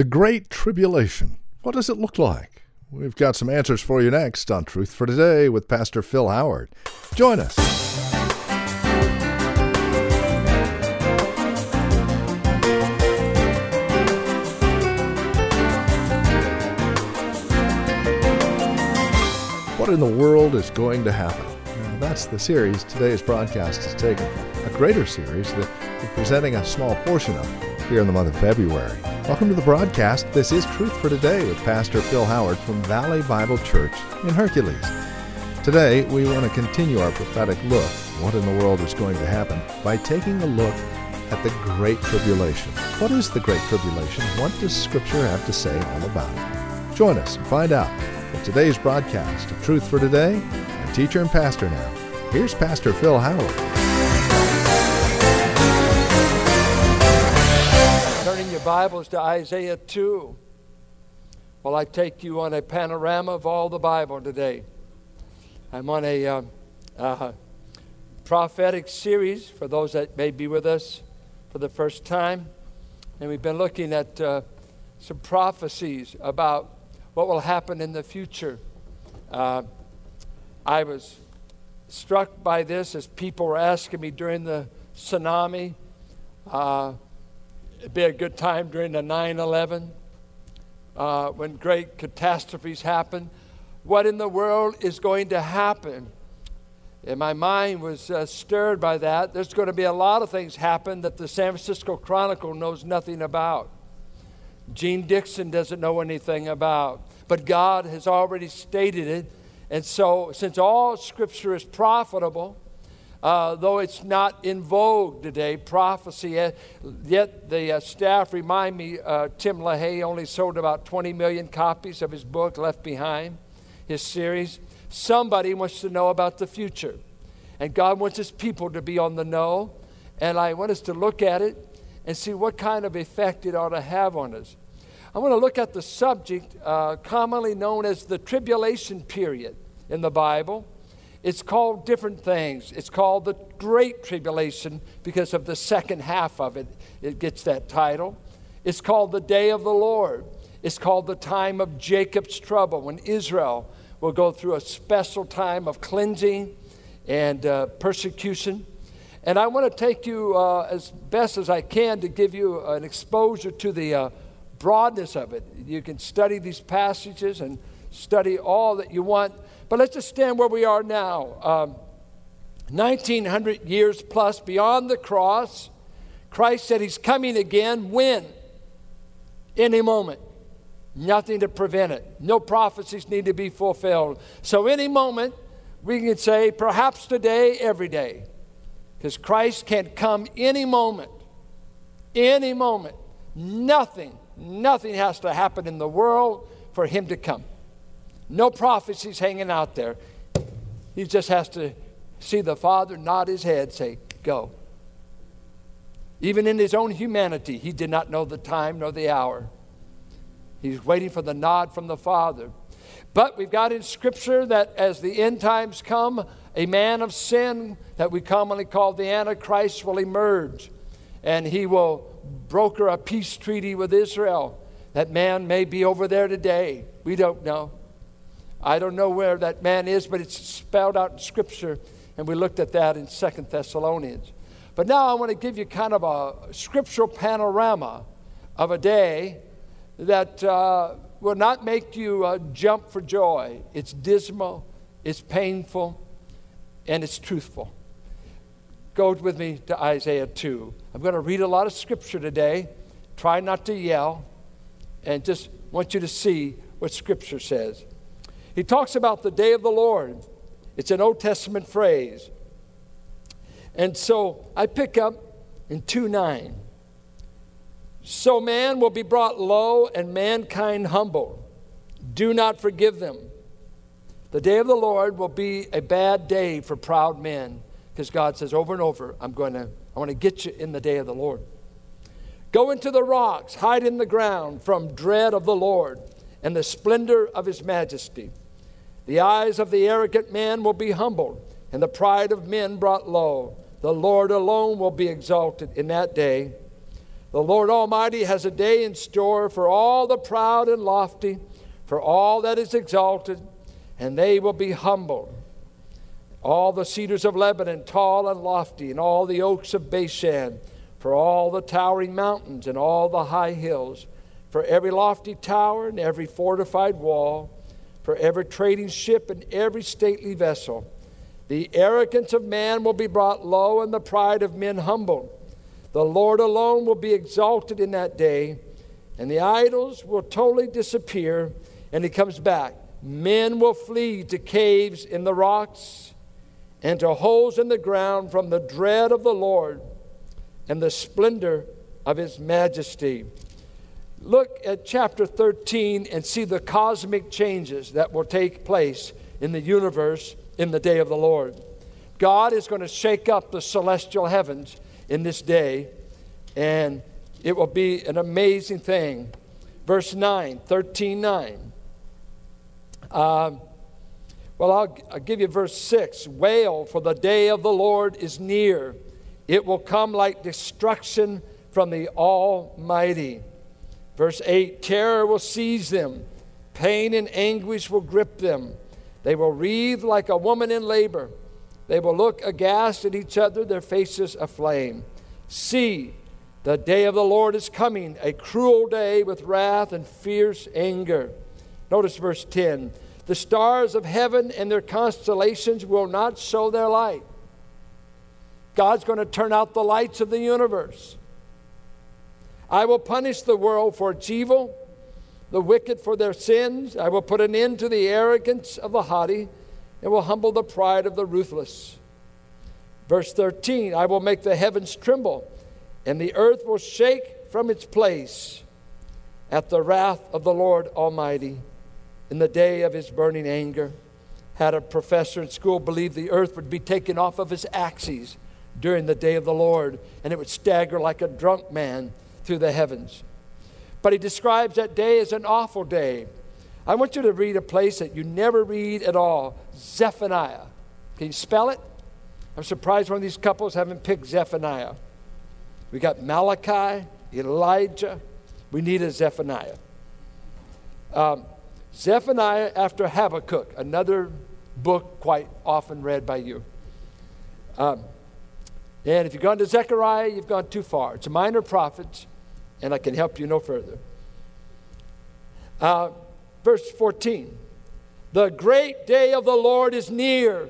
The Great Tribulation. What does it look like? We've got some answers for you next on Truth for Today with Pastor Phil Howard. Join us. What in the world is going to happen? that's the series today's broadcast is taken from. A greater series that we're presenting a small portion of here in the month of February. Welcome to the broadcast. This is Truth for Today with Pastor Phil Howard from Valley Bible Church in Hercules. Today, we want to continue our prophetic look, what in the world is going to happen, by taking a look at the Great Tribulation. What is the Great Tribulation? What does Scripture have to say all about it? Join us and find out in today's broadcast of Truth for Today and teacher and pastor now. Here's Pastor Phil Howard. Your Bibles to Isaiah 2. Well, I take you on a panorama of all the Bible today. I'm on a uh, uh, prophetic series for those that may be with us for the first time. And we've been looking at uh, some prophecies about what will happen in the future. Uh, I was struck by this as people were asking me during the tsunami. It'd be a good time during the 9 11 uh, when great catastrophes happen. What in the world is going to happen? And my mind was uh, stirred by that. There's going to be a lot of things happen that the San Francisco Chronicle knows nothing about. Jeane Dixon doesn't know anything about. But God has already stated it. And so, since all scripture is profitable, uh, though it's not in vogue today, prophecy. Uh, yet the uh, staff remind me uh, Tim LaHaye only sold about 20 million copies of his book, Left Behind, his series. Somebody wants to know about the future. And God wants his people to be on the know. And I want us to look at it and see what kind of effect it ought to have on us. I want to look at the subject uh, commonly known as the tribulation period in the Bible. It's called different things. It's called the Great Tribulation because of the second half of it. It gets that title. It's called the Day of the Lord. It's called the time of Jacob's trouble when Israel will go through a special time of cleansing and uh, persecution. And I want to take you uh, as best as I can to give you an exposure to the uh, broadness of it. You can study these passages and study all that you want. But let's just stand where we are now. Um, 1900 years plus beyond the cross, Christ said he's coming again. When? Any moment. Nothing to prevent it. No prophecies need to be fulfilled. So, any moment, we can say, perhaps today, every day. Because Christ can come any moment. Any moment. Nothing, nothing has to happen in the world for him to come. No prophecies hanging out there. He just has to see the Father nod his head, say, Go. Even in his own humanity, he did not know the time nor the hour. He's waiting for the nod from the Father. But we've got in Scripture that as the end times come, a man of sin that we commonly call the Antichrist will emerge, and he will broker a peace treaty with Israel. That man may be over there today. We don't know. I don't know where that man is, but it's spelled out in Scripture, and we looked at that in Second Thessalonians. But now I want to give you kind of a scriptural panorama of a day that uh, will not make you uh, jump for joy. It's dismal, it's painful, and it's truthful. Go with me to Isaiah 2. I'm going to read a lot of scripture today. Try not to yell, and just want you to see what scripture says. He talks about the day of the Lord. It's an Old Testament phrase. And so I pick up in 2 9. So man will be brought low and mankind humble. Do not forgive them. The day of the Lord will be a bad day for proud men because God says over and over, I'm going to, I want to get you in the day of the Lord. Go into the rocks, hide in the ground from dread of the Lord and the splendor of his majesty. The eyes of the arrogant man will be humbled, and the pride of men brought low. The Lord alone will be exalted in that day. The Lord Almighty has a day in store for all the proud and lofty, for all that is exalted, and they will be humbled. All the cedars of Lebanon, tall and lofty, and all the oaks of Bashan, for all the towering mountains and all the high hills, for every lofty tower and every fortified wall, for every trading ship and every stately vessel. The arrogance of man will be brought low, and the pride of men humbled. The Lord alone will be exalted in that day, and the idols will totally disappear. And he comes back. Men will flee to caves in the rocks and to holes in the ground from the dread of the Lord and the splendor of his majesty. Look at chapter 13 and see the cosmic changes that will take place in the universe in the day of the Lord. God is going to shake up the celestial heavens in this day, and it will be an amazing thing. Verse 9, 13 9. Um, well, I'll, I'll give you verse 6. Wail, for the day of the Lord is near. It will come like destruction from the Almighty. Verse 8 Terror will seize them, pain and anguish will grip them. They will wreathe like a woman in labor. They will look aghast at each other, their faces aflame. See, the day of the Lord is coming, a cruel day with wrath and fierce anger. Notice verse 10 The stars of heaven and their constellations will not show their light. God's going to turn out the lights of the universe. I will punish the world for its evil, the wicked for their sins. I will put an end to the arrogance of the haughty and will humble the pride of the ruthless. Verse 13 I will make the heavens tremble, and the earth will shake from its place at the wrath of the Lord Almighty in the day of his burning anger. Had a professor in school believed the earth would be taken off of its axes during the day of the Lord, and it would stagger like a drunk man through the heavens. But he describes that day as an awful day. I want you to read a place that you never read at all Zephaniah. Can you spell it? I'm surprised one of these couples haven't picked Zephaniah. We got Malachi, Elijah. We need a Zephaniah. Um, Zephaniah after Habakkuk, another book quite often read by you. Um, and if you've gone to Zechariah, you've gone too far. It's a minor prophet, and I can help you no further. Uh, verse 14 The great day of the Lord is near,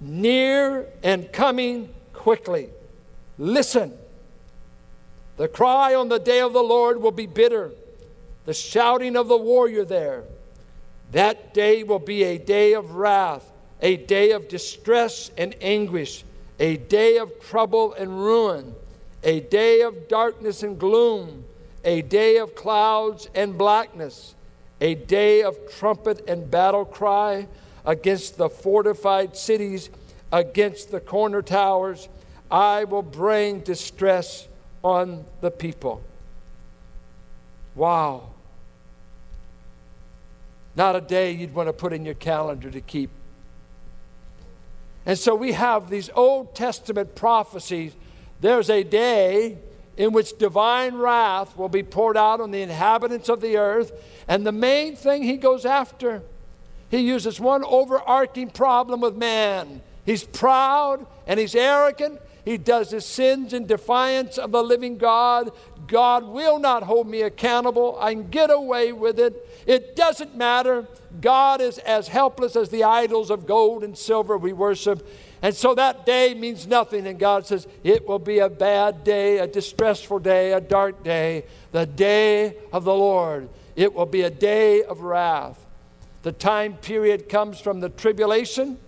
near and coming quickly. Listen. The cry on the day of the Lord will be bitter, the shouting of the warrior there. That day will be a day of wrath, a day of distress and anguish a day of trouble and ruin, a day of darkness and gloom, a day of clouds and blackness, a day of trumpet and battle cry against the fortified cities, against the corner towers. I will bring distress on the people. Wow. Not a day you'd want to put in your calendar to keep and so we have these Old Testament prophecies. There's a day in which divine wrath will be poured out on the inhabitants of the earth. And the main thing he goes after, he uses one overarching problem with man. He's proud and he's arrogant. He does his sins in defiance of the living God. God will not hold me accountable. I can get away with it. It doesn't matter. God is as helpless as the idols of gold and silver we worship. And so that day means nothing. And God says, it will be a bad day, a distressful day, a dark day, the day of the Lord. It will be a day of wrath. The time period comes from the tribulation,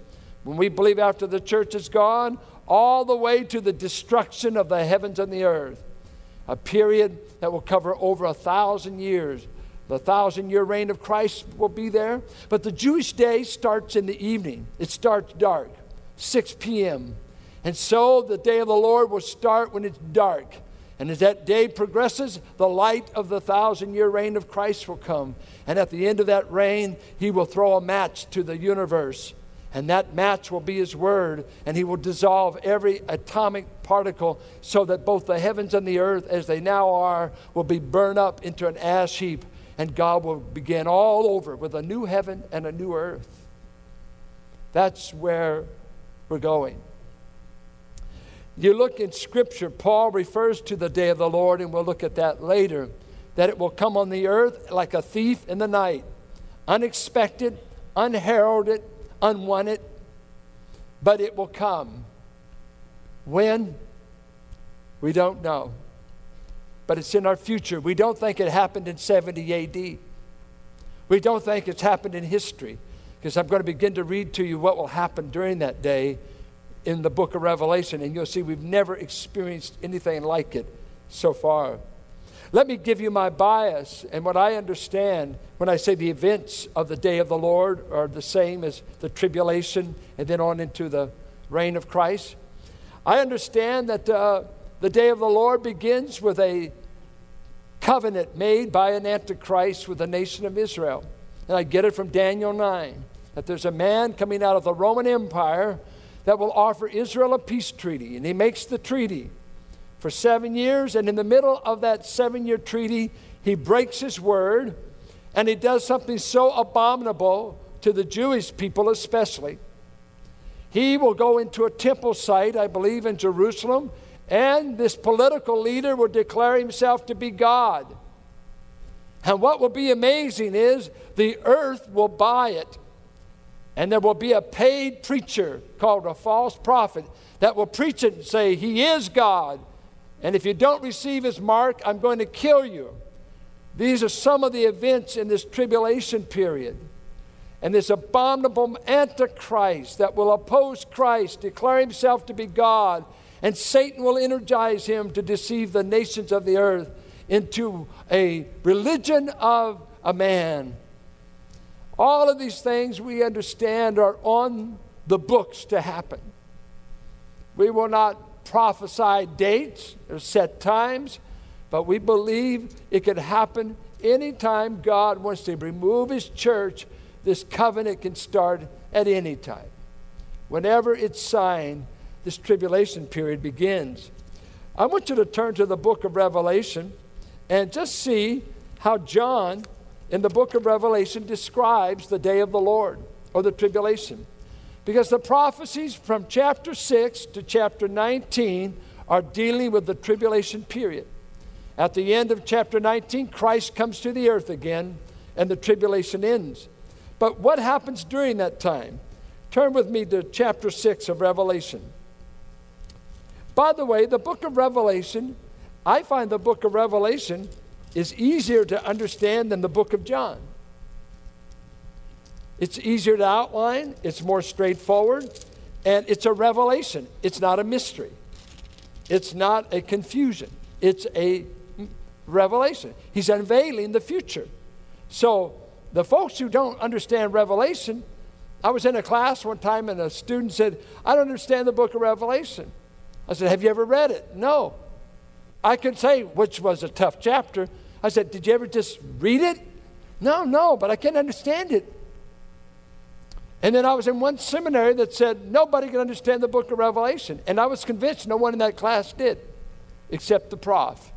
when we believe after the church is gone, all the way to the destruction of the heavens and the earth. A period that will cover over a thousand years the thousand year reign of Christ will be there. But the Jewish day starts in the evening, it starts dark, 6 p.m. And so the day of the Lord will start when it's dark. And as that day progresses, the light of the thousand year reign of Christ will come. And at the end of that reign, he will throw a match to the universe. And that match will be His Word, and He will dissolve every atomic particle so that both the heavens and the earth, as they now are, will be burned up into an ash heap, and God will begin all over with a new heaven and a new earth. That's where we're going. You look in Scripture, Paul refers to the day of the Lord, and we'll look at that later, that it will come on the earth like a thief in the night, unexpected, unheralded, unwanted, but it will come. When? We don't know. But it's in our future. We don't think it happened in 70 AD. We don't think it's happened in history, because I'm going to begin to read to you what will happen during that day in the book of Revelation, and you'll see we've never experienced anything like it so far. Let me give you my bias and what I understand when I say the events of the day of the Lord are the same as the tribulation and then on into the reign of Christ. I understand that uh, the day of the Lord begins with a covenant made by an antichrist with the nation of Israel. And I get it from Daniel 9 that there's a man coming out of the Roman Empire that will offer Israel a peace treaty. And he makes the treaty for seven years. And in the middle of that seven year treaty, he breaks his word and he does something so abominable to the Jewish people, especially. He will go into a temple site, I believe, in Jerusalem, and this political leader will declare himself to be God. And what will be amazing is the earth will buy it. And there will be a paid preacher called a false prophet that will preach it and say, He is God. And if you don't receive His mark, I'm going to kill you. These are some of the events in this tribulation period. And this abominable antichrist that will oppose Christ, declare himself to be God, and Satan will energize him to deceive the nations of the earth into a religion of a man all of these things we understand are on the books to happen. We will not prophesy dates or set times, but we believe it could happen anytime God wants to remove His church. This covenant can start at any time. Whenever it's signed, this tribulation period begins. I want you to turn to the book of Revelation and just see how John in the book of Revelation describes the day of the Lord or the tribulation. Because the prophecies from chapter 6 to chapter 19 are dealing with the tribulation period. At the end of chapter 19, Christ comes to the earth again and the tribulation ends. But what happens during that time? Turn with me to chapter 6 of Revelation. By the way, the book of Revelation, I find the book of Revelation is easier to understand than the book of John. It's easier to outline, it's more straightforward, and it's a revelation. It's not a mystery, it's not a confusion, it's a revelation. He's unveiling the future. So, the folks who don't understand Revelation, I was in a class one time and a student said, I don't understand the book of Revelation. I said, Have you ever read it? No. I could say, which was a tough chapter, I said, Did you ever just read it? No, no, but I can't understand it. And then I was in one seminary that said nobody can understand the book of Revelation. And I was convinced no one in that class did, except the prof,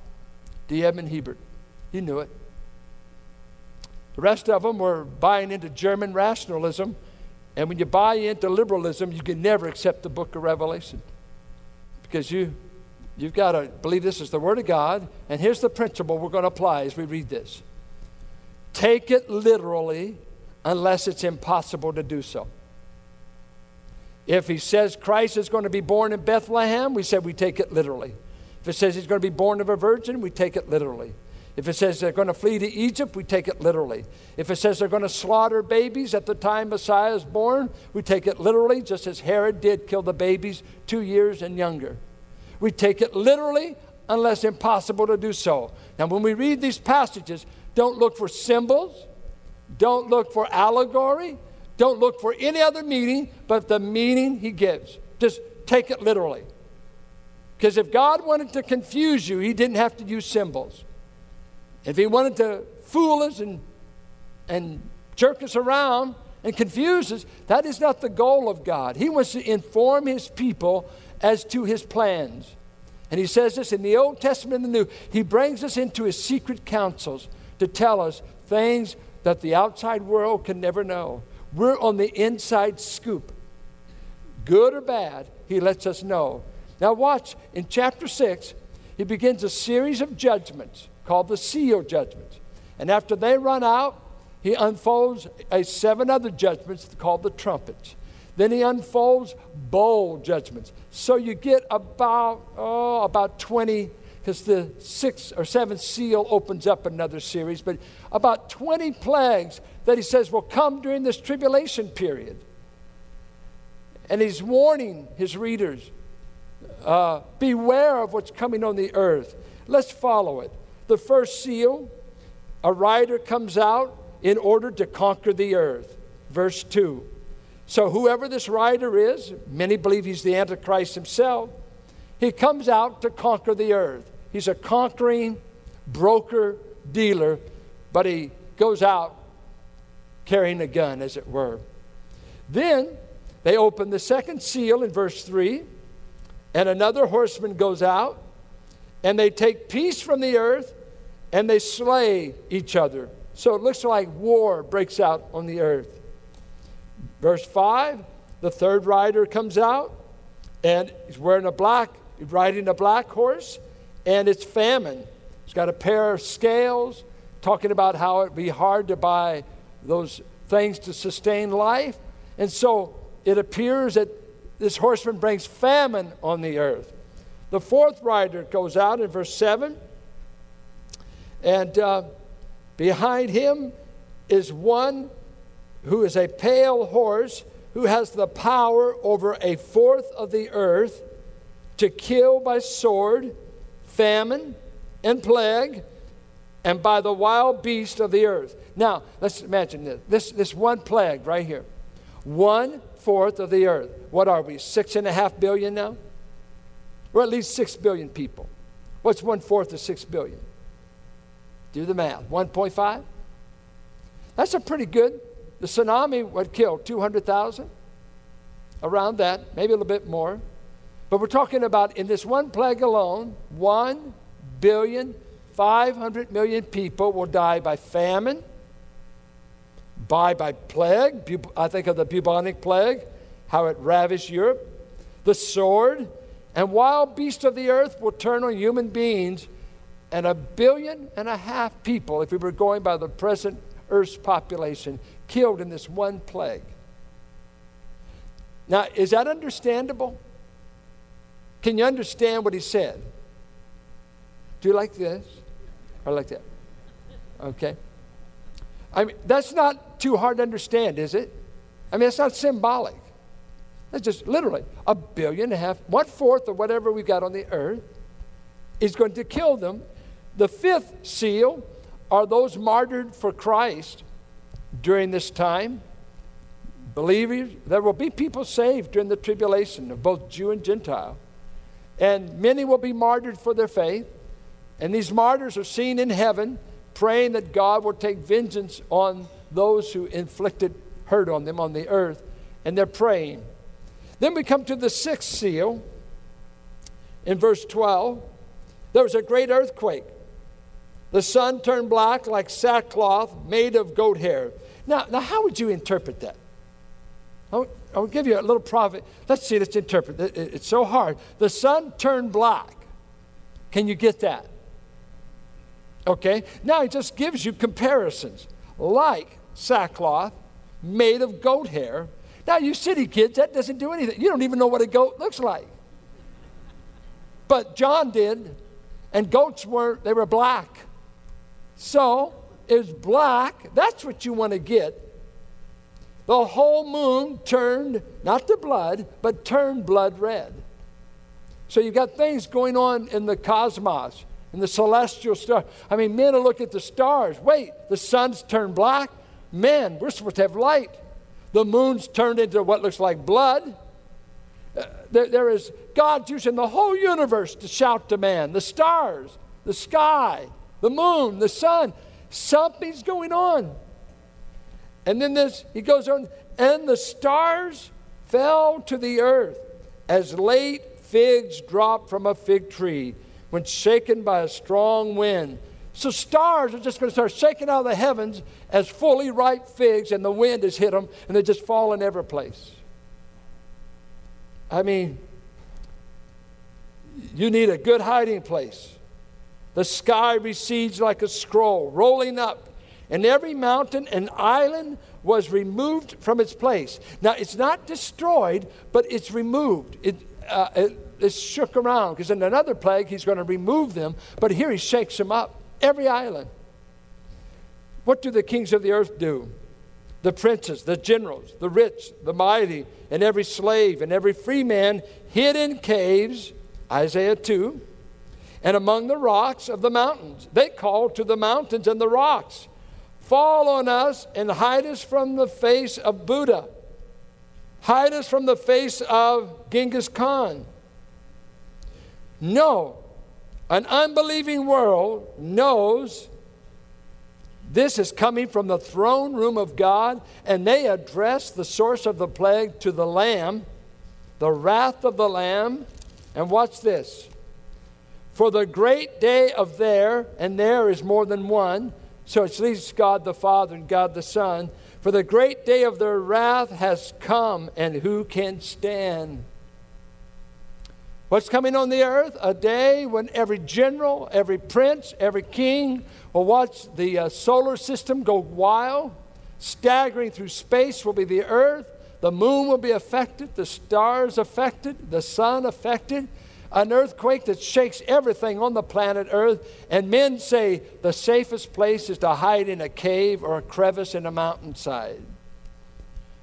D. Edmond Hiebert. He knew it. The rest of them were buying into German rationalism. And when you buy into liberalism, you can never accept the book of Revelation because you You've got to believe this is the Word of God. And here's the principle we're going to apply as we read this take it literally unless it's impossible to do so. If he says Christ is going to be born in Bethlehem, we said we take it literally. If it says he's going to be born of a virgin, we take it literally. If it says they're going to flee to Egypt, we take it literally. If it says they're going to slaughter babies at the time Messiah is born, we take it literally, just as Herod did kill the babies two years and younger. We take it literally unless impossible to do so. Now, when we read these passages, don't look for symbols, don't look for allegory, don't look for any other meaning but the meaning he gives. Just take it literally. Because if God wanted to confuse you, he didn't have to use symbols. If he wanted to fool us and, and jerk us around and confuse us, that is not the goal of God. He wants to inform his people as to his plans. And he says this in the Old Testament and the New. He brings us into his secret counsels to tell us things that the outside world can never know. We're on the inside scoop. Good or bad, he lets us know. Now, watch, in chapter 6, he begins a series of judgments called the seal judgments. And after they run out, he unfolds a seven other judgments called the trumpets. Then he unfolds bowl judgments. So you get about, oh, about 20, because the sixth or seventh seal opens up another series, but about 20 plagues that he says will come during this tribulation period. And he's warning his readers uh, beware of what's coming on the earth. Let's follow it. The first seal, a rider comes out in order to conquer the earth. Verse 2. So, whoever this rider is, many believe he's the Antichrist himself, he comes out to conquer the earth. He's a conquering broker dealer, but he goes out carrying a gun, as it were. Then they open the second seal in verse 3, and another horseman goes out, and they take peace from the earth, and they slay each other. So it looks like war breaks out on the earth. Verse 5 the third rider comes out, and he's wearing a black, riding a black horse, and it's famine. He's got a pair of scales, talking about how it'd be hard to buy those things to sustain life. And so it appears that this horseman brings famine on the earth. The fourth rider goes out in verse 7, and uh, behind him is one who is a pale horse who has the power over a fourth of the earth to kill by sword, famine, and plague, and by the wild beast of the earth. Now, let's imagine this. This, this one plague right here. One fourth of the earth. What are we, six and a half billion now? We're at least six billion people. What's one fourth of six billion? Do the math. 1.5? That's a pretty good the tsunami would kill 200,000, around that, maybe a little bit more. But we're talking about in this one plague alone, 1 billion, 500 million people will die by famine, by, by plague. I think of the bubonic plague, how it ravaged Europe, the sword, and wild beasts of the earth will turn on human beings, and a billion and a half people, if we were going by the present Earth's population, killed in this one plague. Now, is that understandable? Can you understand what he said? Do you like this or like that? Okay. I mean, that's not too hard to understand, is it? I mean, it's not symbolic. That's just literally a billion and a half, one fourth of whatever we've got on the earth is going to kill them. The fifth seal are those martyred for Christ during this time. Believers, there will be people saved during the tribulation of both Jew and Gentile. And many will be martyred for their faith. And these martyrs are seen in heaven praying that God will take vengeance on those who inflicted hurt on them on the earth. And they're praying. Then we come to the sixth seal in verse 12. There was a great earthquake. The sun turned black like sackcloth made of goat hair. Now, now how would you interpret that? I'll, I'll give you a little prophet. Let's see, let's interpret it. It's so hard. The sun turned black. Can you get that? Okay, now he just gives you comparisons like sackcloth made of goat hair. Now, you city kids, that doesn't do anything. You don't even know what a goat looks like. But John did, and goats were, they were black. So, is black. That's what you want to get. The whole moon turned, not to blood, but turned blood red. So you've got things going on in the cosmos, in the celestial star. I mean, men will look at the stars. Wait, the sun's turned black? Men, we're supposed to have light. The moon's turned into what looks like blood. Uh, there, there is God using the whole universe to shout to man the stars, the sky, the moon, the sun. Something's going on. And then this, he goes on, and the stars fell to the earth as late figs drop from a fig tree when shaken by a strong wind. So stars are just going to start shaking out of the heavens as fully ripe figs, and the wind has hit them, and they just fall in every place. I mean, you need a good hiding place. The sky recedes like a scroll, rolling up, and every mountain and island was removed from its place. Now, it's not destroyed, but it's removed. It, uh, it, it's shook around because in another plague, he's going to remove them, but here he shakes them up every island. What do the kings of the earth do? The princes, the generals, the rich, the mighty, and every slave and every free man hid in caves, Isaiah 2, and among the rocks of the mountains. They called to the mountains and the rocks, Fall on us and hide us from the face of Buddha. Hide us from the face of Genghis Khan. No, an unbelieving world knows this is coming from the throne room of God, and they address the source of the plague to the Lamb, the wrath of the Lamb. And watch this. For the great day of their, and there is more than one, so it's least God the Father and God the Son. For the great day of their wrath has come, and who can stand? What's coming on the earth? A day when every general, every prince, every king will watch the uh, solar system go wild. Staggering through space will be the earth. The moon will be affected, the stars affected, the sun affected. An earthquake that shakes everything on the planet Earth. And men say the safest place is to hide in a cave or a crevice in a mountainside.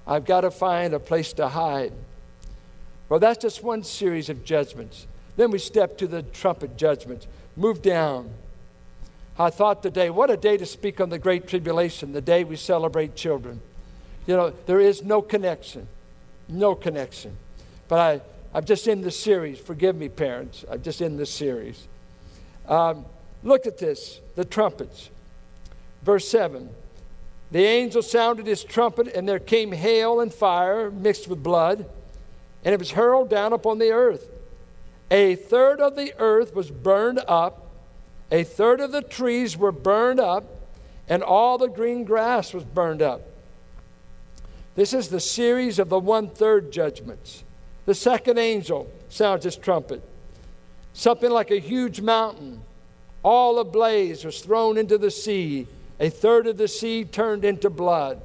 I've got to find a place to hide. Well, that's just one series of judgments. Then we step to the trumpet judgments. Move down. I thought today, what a day to speak on the Great Tribulation, the day we celebrate children. You know, there is no connection. No connection. But I, I'm just in the series. Forgive me, parents. I'm just in the series. Um, look at this the trumpets. Verse 7 The angel sounded his trumpet, and there came hail and fire mixed with blood and it was hurled down upon the earth. A third of the earth was burned up, a third of the trees were burned up, and all the green grass was burned up. This is the series of the one third judgments. The second angel sounds his trumpet. Something like a huge mountain, all ablaze, was thrown into the sea. A third of the sea turned into blood.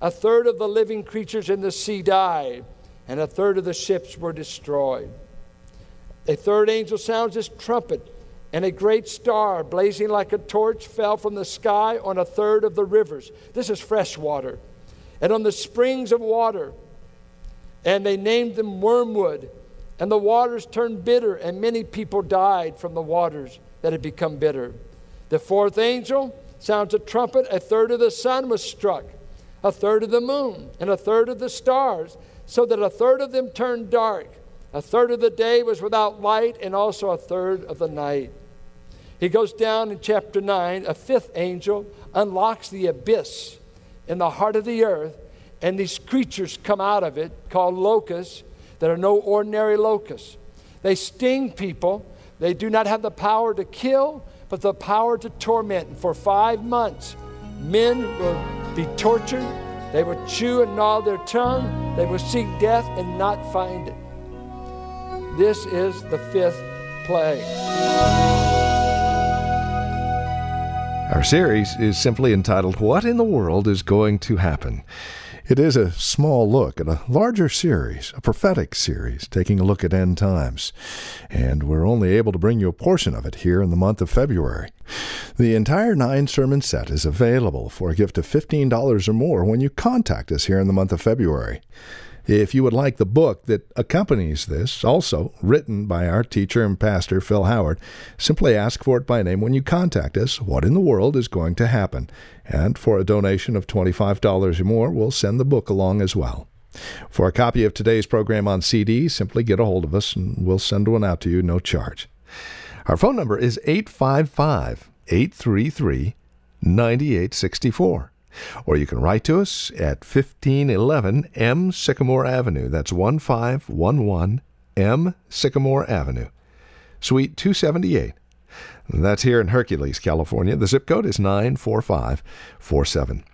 A third of the living creatures in the sea died and a third of the ships were destroyed. A third angel sounds his trumpet, and a great star, blazing like a torch, fell from the sky on a third of the rivers. This is fresh water. And on the springs of water. And they named them wormwood. And the waters turned bitter, and many people died from the waters that had become bitter. The fourth angel sounds a trumpet. A third of the sun was struck, a third of the moon, and a third of the stars so that a third of them turned dark. A third of the day was without light, and also a third of the night. He goes down in chapter 9. A fifth angel unlocks the abyss in the heart of the earth, and these creatures come out of it called locusts that are no ordinary locusts. They sting people. They do not have the power to kill, but the power to torment. And for five months, men will be tortured they will chew and gnaw their tongue. They will seek death and not find it. This is the fifth plague. Our series is simply entitled, What in the World is Going to Happen? It is a small look at a larger series, a prophetic series, taking a look at end times. And we're only able to bring you a portion of it here in the month of February. The entire nine sermon set is available for a gift of $15 or more when you contact us here in the month of February. If you would like the book that accompanies this, also written by our teacher and pastor Phil Howard, simply ask for it by name when you contact us. What in the world is going to happen? And for a donation of $25 or more, we'll send the book along as well. For a copy of today's program on CD, simply get a hold of us and we'll send one out to you no charge. Our phone number is 855 833 9864. Or you can write to us at 1511 M Sycamore Avenue. That's 1511 M Sycamore Avenue, Suite 278. That's here in Hercules, California. The zip code is 94547.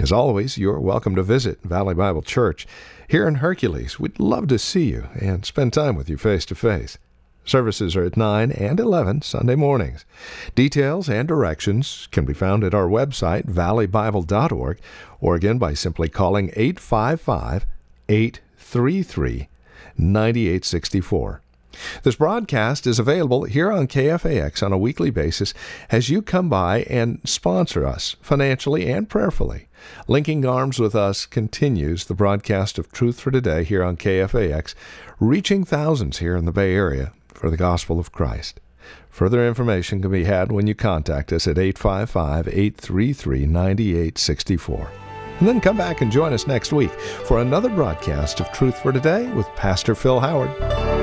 As always, you're welcome to visit Valley Bible Church here in Hercules. We'd love to see you and spend time with you face to face. Services are at 9 and 11 Sunday mornings. Details and directions can be found at our website, valleybible.org, or again by simply calling 855 833 9864. This broadcast is available here on KFAX on a weekly basis as you come by and sponsor us financially and prayerfully. Linking arms with us continues the broadcast of Truth for Today here on KFAX, reaching thousands here in the Bay Area for the gospel of Christ. Further information can be had when you contact us at 855 833 9864. And then come back and join us next week for another broadcast of Truth for Today with Pastor Phil Howard.